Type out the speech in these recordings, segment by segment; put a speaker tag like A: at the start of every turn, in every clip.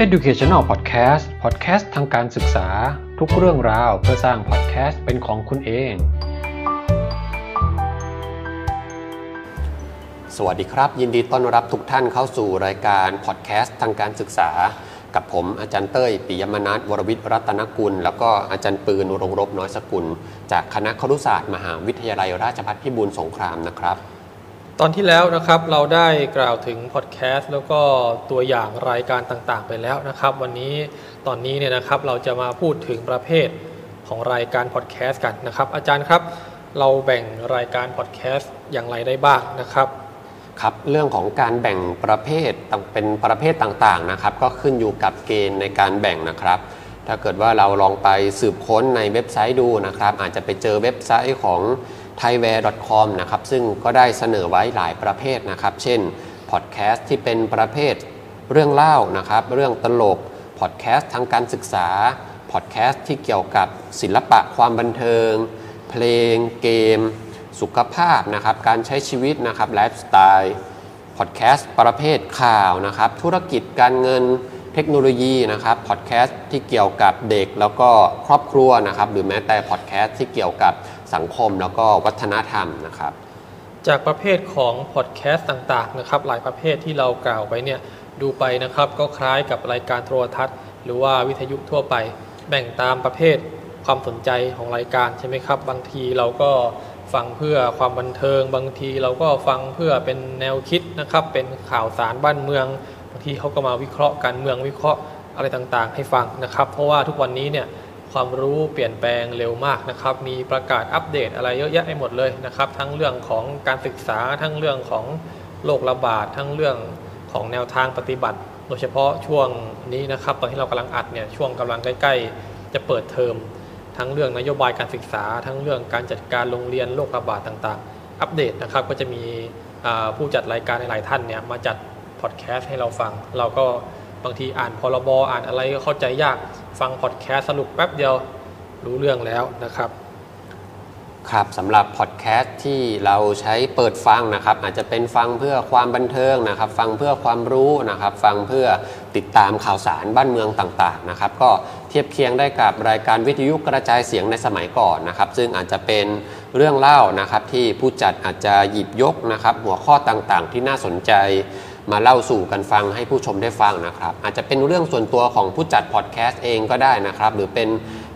A: Educational Podcast Podcast ทางการศึกษา ทุกเรื่องราวเพื่อสร้าง podcast เป็นของคุณเอง
B: สวัสดีครับ ยินดีต้อนรับทุกท่านเข้าสู่รายการพอดแคสต์ทางการศึกษา กับผมอาจารย์เต้ยปิยมนัทวรวิทย์รัตนกุล แล้วก็อาจารย์ปืนรงรบน้อยสกุล จากคณะครุศาสตร์ มหาวิทยาลัยราชภัฏพิบูลสงครามนะครับ
C: ตอนที่แล้วนะครับเราได้กล่าวถึงพอดแคสต์แล้วก็ตัวอย่างรายการต่างๆ ไปแล้วนะครับ วันนี้ตอนนี้เนี่ยนะครับเราจะมาพูดถึงประเภทของรายการพอดแคสต์กันนะครับ อาจารย์ครับเราแบ่งรายการพอดแคสต์อย่างไรได้บ้างนะครับ
B: ครับเรื่องของการแบ่งประเภทต่างเป็นประเภทต่างๆนะครับ ก็ขึ้นอยู่กับเกณฑ์ในการแบ่งนะครับ ถ้าเกิดว่าเราลองไปสืบค้นในเว็บไซต์ดูนะครับ อาจจะไปเจอเว็บไซต์ของ thaiware.com นะครับ ซึ่งก็ได้เสนอไว้หลายประเภทนะครับ เช่นพอดแคสต์ที่เป็นประเภทเรื่องเล่านะครับ เรื่องตลกพอดแคสต์ทางการศึกษาพอดแคสต์ที่เกี่ยวกับศิลปะความบันเทิง เพลง เกม สุขภาพนะครับ การใช้ชีวิตนะครับไลฟ์สไตล์พอดแคสต์ประเภทข่าวนะครับ ธุรกิจการเงินเทคโนโลยีนะครับพอดแคสต์ที่เกี่ยวกับเด็กแล้วก็ครอบครัวนะครับ หรือแม้แต่พอดแคสต์ที่เกี่ยวกับ สังคมแล้วก็วัฒนธรรมนะครับ
C: จากประเภทของพอดแคสต์ต่างๆนะครับ หลายประเภทที่เรากล่าวไปเนี่ยดูไปนะครับก็คล้ายกับรายการโทรทัศน์ หรือว่าวิทยุทั่วไป แบ่งตามประเภทความสนใจของรายการใช่ไหมครับ บางทีเราก็ฟังเพื่อความบันเทิง บางทีเราก็ฟังเพื่อเป็นแนวคิดนะครับ เป็นข่าวสารบ้านเมือง บางทีเขาก็มาวิเคราะห์การเมืองวิเคราะห์อะไรต่างๆ ให้ฟังนะครับ เพราะว่าทุกวันนี้เนี่ย ความรู้เปลี่ยนแปลงเร็วมากนะครับมีประกาศอัปเดตอะไรเยอะแยะไปหมดเลยนะครับ ทั้งเรื่องของการศึกษาทั้งเรื่องของโรคระบาดทั้งเรื่องของแนวทางปฏิบัติ โดยเฉพาะช่วงนี้นะครับตอนที่เรากำลังอัดเนี่ยช่วงกำลังใกล้ ๆ จะเปิดเทอมทั้งเรื่องนโยบายการศึกษา ทั้งเรื่องการจัดการโรงเรียนโรคระบาดต่างๆ อัปเดตนะครับก็จะมีผู้จัดรายการหลายๆท่านเนี่ยมาจัดพอดแคสต์ให้เราฟัง เราก็ บางทีอ่านพรบอ่านอะไรก็เข้าใจยากฟังพอดแคสต์สรุปแป๊บเดียวรู้เรื่องแล้วนะครับ
B: ครับสำหรับพอดแคสต์ที่เราใช้เปิดฟังนะครับ อาจจะเป็นฟังเพื่อความบันเทิงนะครับ ฟังเพื่อความรู้นะครับ ฟังเพื่อติดตามข่าวสารบ้านเมืองต่างๆนะครับ ก็เทียบเคียงได้กับรายการวิทยุกระจายเสียงในสมัยก่อนนะครับ ซึ่งอาจจะเป็นเรื่องเล่านะครับที่ผู้จัดอาจจะหยิบยกนะครับ หัวข้อต่างๆ ที่น่าสนใจ มาเล่าสู่กันฟังให้ผู้ชมได้ฟังนะครับ อาจจะเป็นเรื่องส่วนตัวของผู้จัดพอดแคสต์เองก็ได้นะครับ หรือเป็น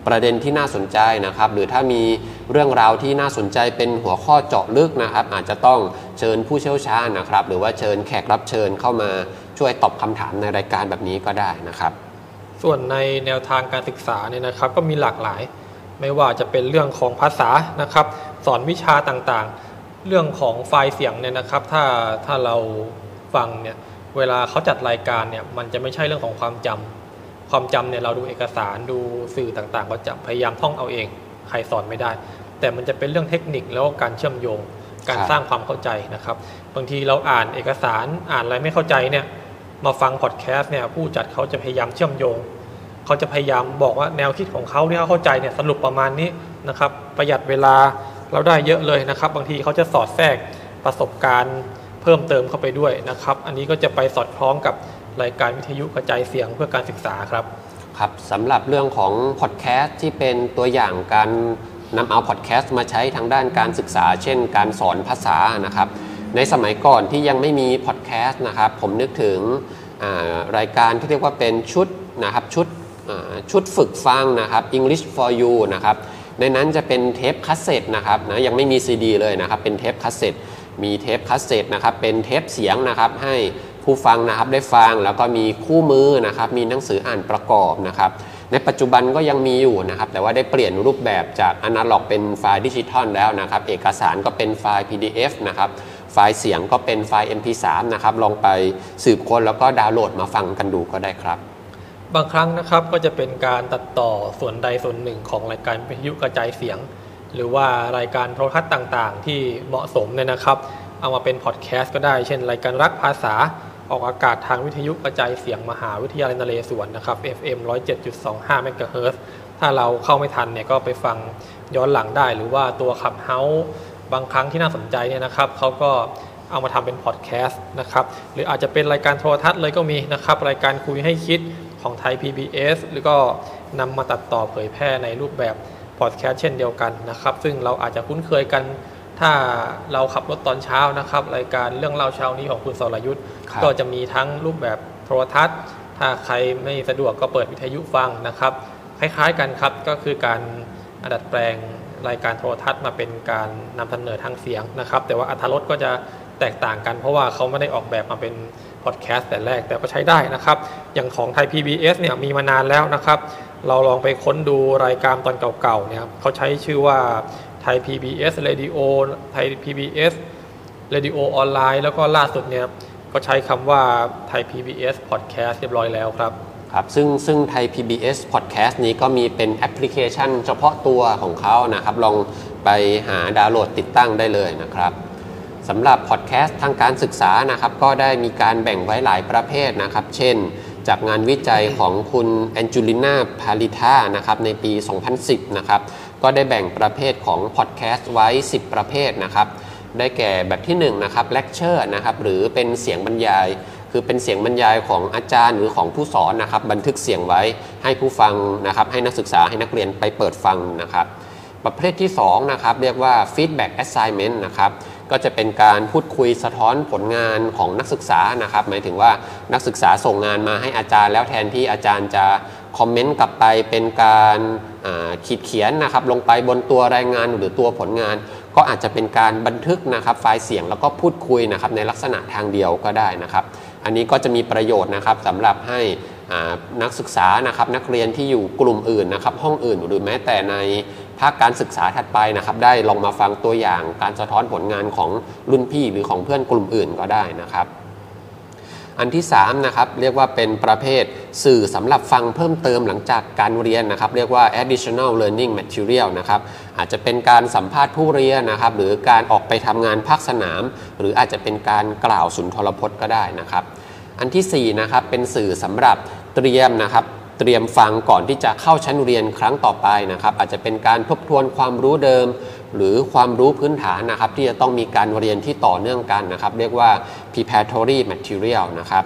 B: ประเด็นที่น่าสนใจนะครับ หรือถ้ามีเรื่องราวที่น่าสนใจเป็นหัวข้อเจาะลึกนะครับ อาจจะต้องเชิญผู้เชี่ยวชาญนะครับ หรือว่าเชิญแขกรับเชิญเข้ามาช่วยตอบคำถามในรายการแบบนี้ก็ได้นะครับ
C: ส่วนในแนวทางการศึกษาเนี่ยนะครับ ก็มีหลากหลาย ไม่ว่าจะเป็นเรื่องของภาษานะครับ สอนวิชาต่างๆ เรื่องของไฟล์เสียงเนี่ยนะครับ ถ้าถ้าเรา ฟังเนี่ยเวลาเขาจัดรายการเนี่ยมันจะไม่ใช่เรื่องของความจำความจำเนี่ยเราดูเอกสารดูสื่อต่างๆ ก็จะพยายามท่องเอาเอง ใครสอนไม่ได้ แต่มันจะเป็นเรื่องเทคนิคแล้วก็การเชื่อมโยงการสร้างความเข้าใจนะครับ บางทีเราอ่านเอกสารอ่านอะไรไม่เข้าใจเนี่ยมาฟังพอดแคสต์เนี่ยผู้จัดเขาจะพยายามเชื่อมโยงเขาจะพยายามบอกว่าแนวคิดของเขาที่เขาเข้าใจเนี่ยสรุปประมาณนี้นะครับ ประหยัดเวลาเราได้เยอะเลยนะครับ บางทีเขาจะสอดแทรกประสบการณ์ พิ่มเติมเข้าไปด้วยนะครับ อันนี้ก็จะไปสอดคล้องกับรายการวิทยุกระจายเสียงเพื่อการศึกษาครับ
B: ครับสำหรับเรื่องของพอดแคสต์ที่เป็นตัวอย่างการนำเอาพอดแคสต์มาใช้ทางด้านการศึกษา เช่น การสอนภาษานะครับ ในสมัยก่อนที่ยังไม่มีพอดแคสต์นะครับ ผมนึกถึงรายการที่เรียกว่าเป็นชุดนะครับชุดชุดฝึกฟังนะครับ English for you นะครับ ในนั้นจะเป็นเทปคัสเซ็ตนะครับนะยังไม่มีซีดีเลยนะครับ เป็นเทปคัสเซ็ต มีเทปคัสเซ็ตนะครับเป็นเทปเสียงนะครับให้ผู้ฟังนะครับได้ฟังแล้วก็มีคู่มือนะครับมีหนังสืออ่านประกอบนะครับในปัจจุบันก็ยังมีอยู่นะครับแต่ว่าได้เปลี่ยนรูปแบบจากอนาล็อกเป็นไฟล์ดิจิทัลแล้วนะครับเอกสารก็เป็นไฟล์ PDF นะครับไฟล์เสียงก็เป็นไฟล์ MP3 นะครับลองไปสืบค้นแล้วก็ดาวน์โหลดมาฟังกันดูก็ได้ครับ
C: บางครั้งนะครับก็จะเป็นการตัดต่อส่วนใดส่วนหนึ่งของรายการวิทยุกระจายเสียง หรือว่ารายการโทรทัศน์ต่างๆ ที่เหมาะสมเนี่ยนะครับ เอามาเป็นพอดแคสต์ก็ได้ เช่น รายการรักภาษาออกอากาศทางวิทยุกระจายเสียงมหาวิทยาลัยนเรศวรนะครับ FM 107.25เมกะเฮิรตซ์ถ้าเราเข้าไม่ทันเนี่ยก็ไปฟังย้อนหลังได้ หรือว่าตัวขับเฮาบางครั้งที่น่าสนใจเนี่ยนะครับเขาก็เอาเอามาทำเป็นพอดแคสต์นะครับ หรืออาจจะเป็นรายการโทรทัศน์เลยก็มีนะครับ รายการคุยให้คิดของไทย PBS หรือก็นำมาตัดต่อเผยแพร่ในรูปแบบ พอดแคสต์เช่นเดียวกันนะครับ ซึ่งเราอาจจะคุ้นเคยกัน ถ้าเราขับรถตอนเช้านะครับ รายการเรื่องเล่าเช้านี้ของคุณสรยุทธ์
B: ครับ
C: ก็จะมีทั้งรูปแบบโทรทัศน์ ถ้าใครไม่สะดวกก็เปิดวิทยุฟังนะครับ คล้ายๆกันครับก็คือการดัดแปลงรายการโทรทัศน์มาเป็นการนำเสนอทางเสียงนะครับ แต่ว่าอัตรสก็จะ แตกต่างกันเพราะว่าเขาไม่ได้ออกแบบมาเป็นพอดแคสต์แต่แรกแต่ก็ใช้ได้นะครับ อย่างของไทย PBS เนี่ยมีมานานแล้วนะครับ เราลองไปค้นดูรายการตอนเก่าๆเนี่ยเขาใช้ชื่อว่าไทย PBS Radio ไทย PBS Radio ออนไลน์แล้วก็ล่าสุดเนี่ยก็ใช้คำว่าไทย PBS Podcast เรียบร้อยแล้วครับ
B: ครับซึ่งซึ่งไทย PBS Podcast นี้ก็มีเป็นแอปพลิเคชันเฉพาะตัวของเขานะครับ ลองไปหาดาวน์โหลดติดตั้งได้เลยนะครับ สำหรับพอดแคสต์ทางการศึกษานะครับก็ได้มีการแบ่งไว้หลายประเภทนะครับ เช่น จากงานวิจัยของคุณแอนจูลิน่าพาลิธานะครับในปี 2010 นะครับ ก็ได้แบ่งประเภทของพอดแคสต์ไว้ 10 ประเภทนะครับ ได้แก่แบบที่1นะครับเลคเชอร์นะครับหรือเป็นเสียงบรรยาย คือเป็นเสียงบรรยายของอาจารย์หรือของผู้สอนนะครับ บันทึกเสียงไว้ให้ผู้ฟังนะครับ ให้นักศึกษาให้นักเรียนไปเปิดฟังนะครับ ประเภทที่2นะครับเรียกว่า feedback assignment นะครับ ก็จะเป็นการพูดคุยสะท้อนผลงานของนักศึกษานะครับ หมายถึงว่านักศึกษาส่งงานมาให้อาจารย์ แล้วแทนที่อาจารย์จะคอมเมนต์กลับไปเป็นการขีดเขียนนะครับ ลงไปบนตัวรายงานหรือตัวผลงาน ก็อาจจะเป็นการบันทึกนะครับ ไฟล์เสียงแล้วก็พูดคุยนะครับในลักษณะทางเดียวก็ได้นะครับ อันนี้ก็จะมีประโยชน์นะครับสำหรับให้นักศึกษานะครับนักเรียนที่อยู่กลุ่มอื่นนะครับ ห้องอื่นหรือแม้แต่ใน ภาคการศึกษาถัดไปนะครับ ได้ลองมาฟังตัวอย่างการสะท้อนผลงานของรุ่นพี่หรือของเพื่อนกลุ่มอื่นก็ได้นะครับ อันที่3นะครับเรียกว่าเป็นประเภทสื่อสำหรับฟังเพิ่มเติมหลังจากการเรียนนะครับ เรียกว่า additional learning material นะครับอาจจะเป็นการสัมภาษณ์ผู้เรียนนะครับ หรือการออกไปทำงานภาคสนาม หรืออาจจะเป็นการกล่าวสุนทรพจน์ก็ได้นะครับ อันที่4นะครับเป็นสื่อสำหรับเตรียมนะครับ เตรียมฟังก่อนที่จะเข้าชั้นเรียนครั้งต่อไปนะครับ อาจจะเป็นการทบทวนความรู้เดิม หรือความรู้พื้นฐานนะครับ ที่จะต้องมีการเรียนที่ต่อเนื่องกันนะครับ เรียกว่า preparatory material นะครับ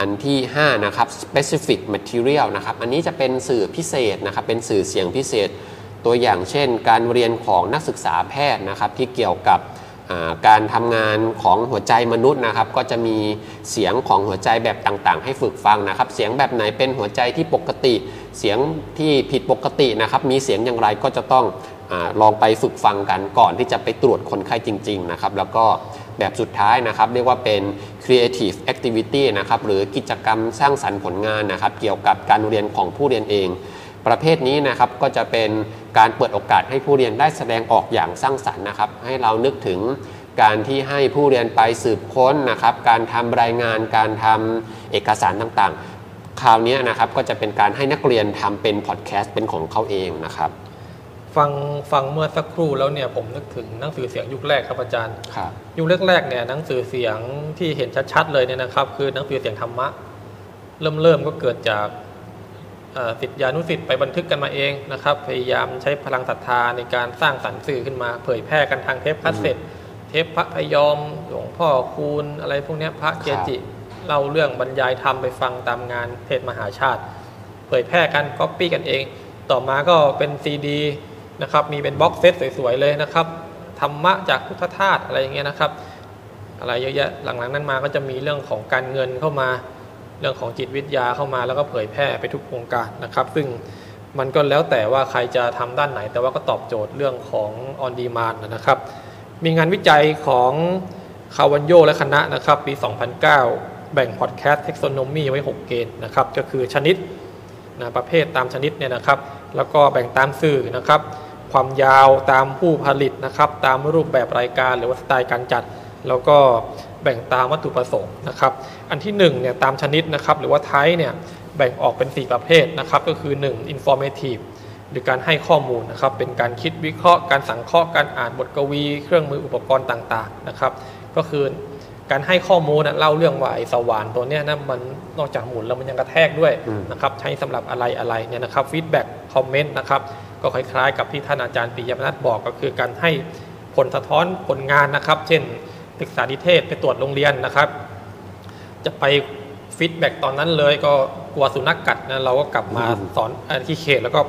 B: อันที่ 5 นะครับ specific material นะครับ อันนี้จะเป็นสื่อพิเศษนะครับ เป็นสื่อเสียงพิเศษ ตัวอย่างเช่น การเรียนของนักศึกษาแพทย์นะครับ ที่เกี่ยวกับ การทำงานของหัวใจมนุษย์นะครับ ก็จะมีเสียงของหัวใจแบบต่างๆ ให้ฝึกฟังนะครับ เสียงแบบไหนเป็นหัวใจที่ปกติ เสียงที่ผิดปกตินะครับ มีเสียงอย่างไรก็จะต้องอลองไปฝึกฟังกันก่อนที่จะไปตรวจคนไข้จริง ๆ นะครับ แล้วก็แบบสุดท้ายนะครับ เรียกว่าเป็น creative activity นะครับ หรือกิจกรรมสร้างสรรค์ผลงานนะครับ เกี่ยวกับการเรียนของผู้เรียนเอง ประเภทนี้นะครับก็จะเป็นการเปิดโอกาสให้ผู้เรียนได้แสดงออกอย่างสร้างสรรค์นะครับ ให้เรานึกถึงการที่ให้ผู้เรียนไปสืบค้นนะครับ การทำรายงานการทำเอกสารต่างๆ คราวนี้นะครับก็จะเป็นการให้นักเรียนทำเป็นพอดแคสต์เป็นของเขาเองนะครับ
C: ฟังฟังเมื่อสักครู่แล้วเนี่ยผมนึกถึงหนังสือเสียงยุคแรกครับอาจารย์
B: ครับ
C: ยุคแรกๆเนี่ยหนังสือเสียงที่เห็นชัดๆเลยเนี่ยนะครับ คือหนังสือเสียงธรรมะ เริ่มเริ่มก็เกิดจาก เอ่อศิษยานุศิษย์ไปบันทึกกันมาเองนะครับ พยายามใช้พลังศรัทธาในการสร้างสรรค์สื่อขึ้นมา เผยแพร่กันทางเทปคาสเซ็ตเทปพระพยอมหลวงพ่อคูณอะไรพวกนี้พระเกจิเล่าเรื่องบรรยายธรรมไปฟังตามงานเทศน์มหาชาติ เผยแพร่กันก๊อปปี้กันเอง ต่อมาก็เป็นซีดีนะครับมีเป็น box set สวยๆเลยนะครับธรรมะจากพุทธทาสอะไรอย่างเงี้ยนะครับ อะไรเยอะแยะหลังๆนั้นมาก็จะมีเรื่องของการเงินเข้ามา เรื่องของจิตวิทยาเข้ามาแล้วก็เผยแพร่ไปทุกวงการนะครับ ซึ่งมันก็แล้วแต่ว่าใครจะทำด้านไหน แต่ว่าก็ตอบโจทย์เรื่องของ on demand นะครับ มีงานวิจัยของคาวันโยและคณะนะครับ ปี 2009 แบ่ง podcast taxonomy ไว้ 6 เกณฑ์นะครับ ก็คือชนิดนะประเภทตามชนิดเนี่ยนะครับ แล้วก็แบ่งตามสื่อนะครับ ความยาวตามผู้ผลิตนะครับ ตามรูปแบบรายการหรือว่าสไตล์การจัด แล้วก็ แบ่งตามวัตถุประสงค์นะครับ อันที่1เนี่ยตามชนิดนะครับหรือว่า type เนี่ยแบ่งออกเป็น 4 ประเภทนะครับก็คือ 1 informative หรือการให้ข้อมูลนะครับเป็นการคิดวิเคราะห์ การสังเคราะห์การอ่านบทกวี เครื่องมืออุปกรณ์ต่างๆนะครับก็คือการให้ข้อมูลนะเล่าเรื่องว่าไอ้สว่านตัวเนี้ยนะมันนอกจากหมุนแล้วมันยังกระแทกด้วยนะครับใช้สำหรับอะไรอะไรเนี่ยนะครับ feedback comment นะครับก็คล้ายๆ กับที่ท่านอาจารย์ปิยมนัทบอกก็คือการให้ผลสะท้อนผลงานนะครับ เช่น ศึกษานิเทศก์ไปตรวจโรงเรียนนะครับ จะไป feedback ตอนนั้นเลยก็กลัวสุนัขกัดนะเราก็กลับมาสอนที่เขตแล้วก็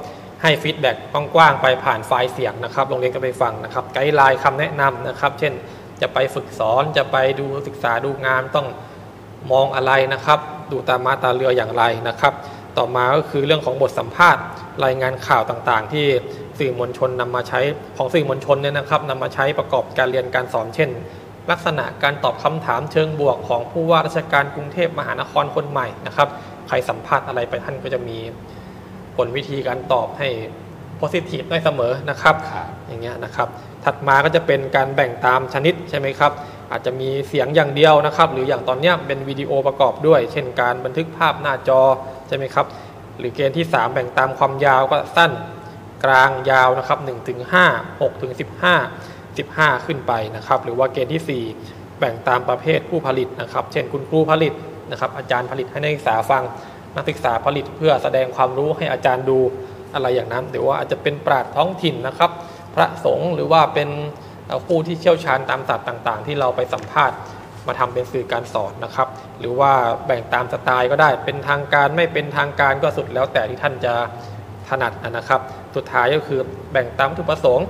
C: ให้ feedback กว้างๆไปผ่านไฟล์เสียงนะครับโรงเรียนก็ไปฟังนะครับ guideline คำแนะนำนะครับ เช่นจะไปฝึกสอนจะไปดูศึกษาดูงานต้องมองอะไรนะครับ ดูตาม้าตาเรืออย่างไรนะครับ ต่อมาก็คือเรื่องของบทสัมภาษณ์ รายงานข่าวต่างๆ ที่สื่อมวลชนนำมาใช้ของสื่อมวลชนเนี่ยนะครับนำมาใช้ประกอบการเรียนการสอนเช่น ลักษณะการตอบคำถามเชิงบวกของผู้ว่าราชการกรุงเทพมหานครคนใหม่นะครับ ใครสัมภาษณ์อะไรไปท่านก็จะมีผลวิธีการตอบให้ positive ได้เสมอนะครับ อย่างเงี้ยนะครับ ถัดมาก็จะเป็นการแบ่งตามชนิดใช่ไหมครับ อาจจะมีเสียงอย่างเดียวนะครับ หรืออย่างตอนเนี้ยเป็นวิดีโอประกอบด้วย เช่นการบันทึกภาพหน้าจอใช่ไหมครับ หรือเกณฑ์ที่ 3 แบ่งตามความยาวก็สั้นกลางยาวนะครับ1ถึง5 6ถึง 15 ขึ้นไปนะครับ หรือว่าเกณฑ์ที่ 4 แบ่งตามประเภทผู้ผลิตนะครับ เช่นคุณครูผลิตนะครับ อาจารย์ผลิตให้นักศึกษาฟัง นักศึกษาผลิตเพื่อแสดงความรู้ให้อาจารย์ดูอะไรอย่างนั้นหรือว่าอาจจะเป็นปราดท้องถิ่นนะครับ พระสงฆ์หรือว่าเป็นผู้ที่เชี่ยวชาญตามศาสตร์ต่าง ๆ ที่เราไปสัมภาษณ์มาทำเป็นสื่อการสอนนะครับ หรือว่าแบ่งตามสไตล์ก็ได้ เป็นทางการไม่เป็นทางการก็สุดแล้วแต่ที่ท่านจะถนัดนะครับ สุดท้ายก็คือแบ่งตามวัตถุประสงค์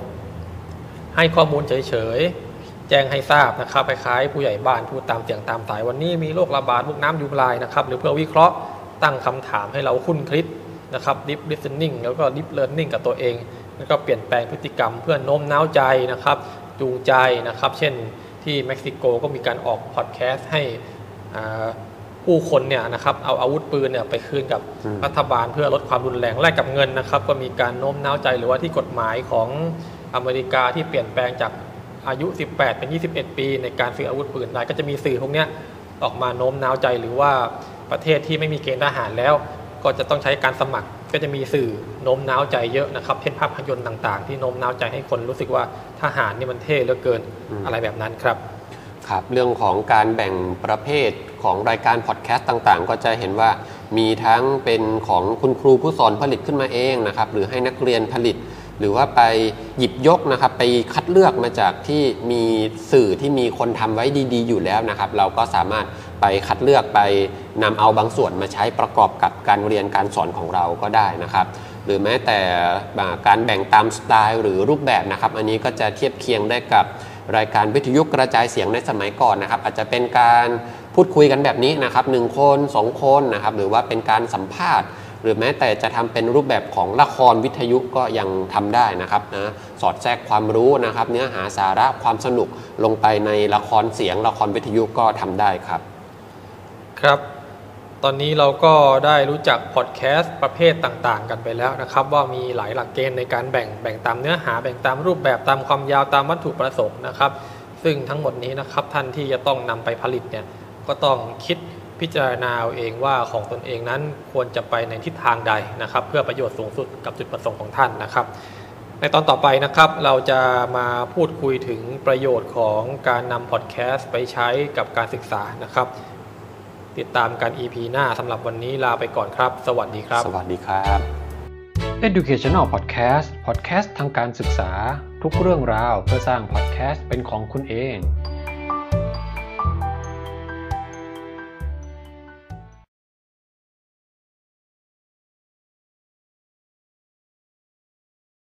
C: ให้ข้อมูลเฉยๆ แจ้งให้ทราบนะครับคล้ายๆผู้ใหญ่บ้านพูดตามเสียงตามสายวันนี้มีโรคระบาดมุกน้ำยุงลายนะครับหรือเพื่อวิเคราะห์ตั้งคำถามให้เราคุ้นคิดนะครับ deep listening แล้วก็ deep learning กับตัวเอง แล้วก็เปลี่ยนแปลงพฤติกรรมเพื่อโน้มน้าวใจนะครับจูงใจนะครับ เช่นที่เม็กซิโกก็มีการออกพอดแคสต์ให้ผู้คนเนี่ยนะครับเอาอาวุธปืนเนี่ยไปคืนกับรัฐบาลเพื่อลดความรุนแรงแลกกับเงินนะครับ ก็มีการโน้มน้าวใจหรือว่าที่กฎหมายของ อเมริกาที่เปลี่ยนแปลงจากอายุ 18 เป็น 21 ปี ในการซื้ออาวุธปืนได้ก็จะมีสื่อพวกนี้ออกมาโน้มน้าวใจหรือว่าประเทศที่ไม่มีเกณฑ์ทหารแล้ว ก็จะต้องใช้การสมัครก็จะมีสื่อโน้มน้าวใจเยอะนะครับเช่นภาพยนตร์ต่างๆ ที่โน้มน้าวใจให้คนรู้สึกว่าทหารนี่มันเท่เหลือเกินอะไรแบบนั้นครับ
B: ครับเรื่องของการแบ่งประเภทของรายการพอดแคสต์ต่างๆ ก็จะเห็นว่ามีทั้งเป็นของคุณครูผู้สอนผลิตขึ้นมาเองนะครับหรือให้นักเรียนผลิต หรือว่าไปหยิบยกนะครับไปคัดเลือกมาจากที่มีสื่อที่มีคนทำไว้ดี ๆ อยู่แล้วนะครับ เราก็สามารถไปคัดเลือกไปนำเอาบางส่วนมาใช้ประกอบกับการเรียนการสอนของเราก็ได้นะครับ หรือแม้แต่การแบ่งตามสไตล์หรือรูปแบบนะครับ อันนี้ก็จะเทียบเคียงได้กับรายการวิทยุกระจายเสียงในสมัยก่อนนะครับ อาจจะเป็นการพูดคุยกันแบบนี้นะครับหนึ่งคนสองคนนะครับ หรือว่าเป็นการสัมภาษณ์ หรือแม้แต่จะทำเป็นรูปแบบของละครวิทยุก็ยังทำได้นะครับนะสอดแทรกความรู้นะครับ เนื้อหาสาระความสนุกลงไปในละครเสียงละครวิทยุก็ทำได้ครับ
C: ครับ ตอนนี้เราก็ได้รู้จักพอดแคสต์ประเภทต่างๆ กันไปแล้วนะครับ ว่ามีหลายหลักเกณฑ์ในการแบ่งแบ่งตามเนื้อหาแบ่งตามรูปแบบตามความยาวตามวัตถุประสงค์นะครับ ซึ่งทั้งหมดนี้นะครับท่านที่จะต้องนำไปผลิตเนี่ยก็ต้องคิด พิจารณาเองว่าของตนเองนั้นควรจะไปในทิศทางใดนะครับ เพื่อประโยชน์สูงสุดกับจุดประสงค์ของท่านนะครับ ในตอนต่อไปนะครับเราจะมาพูดคุยถึงประโยชน์ของการนำพอดแคสต์ไปใช้กับการศึกษานะครับ ติดตามกัน EP หน้าสำหรับวันนี้ลาไปก่อนครับ สวัสดีครับ
B: สวัสดีครับ
A: Educational Podcast Podcast ทางการศึกษา ทุกเรื่องราวเพื่อสร้างพอดแคสต์เป็นของคุณเอง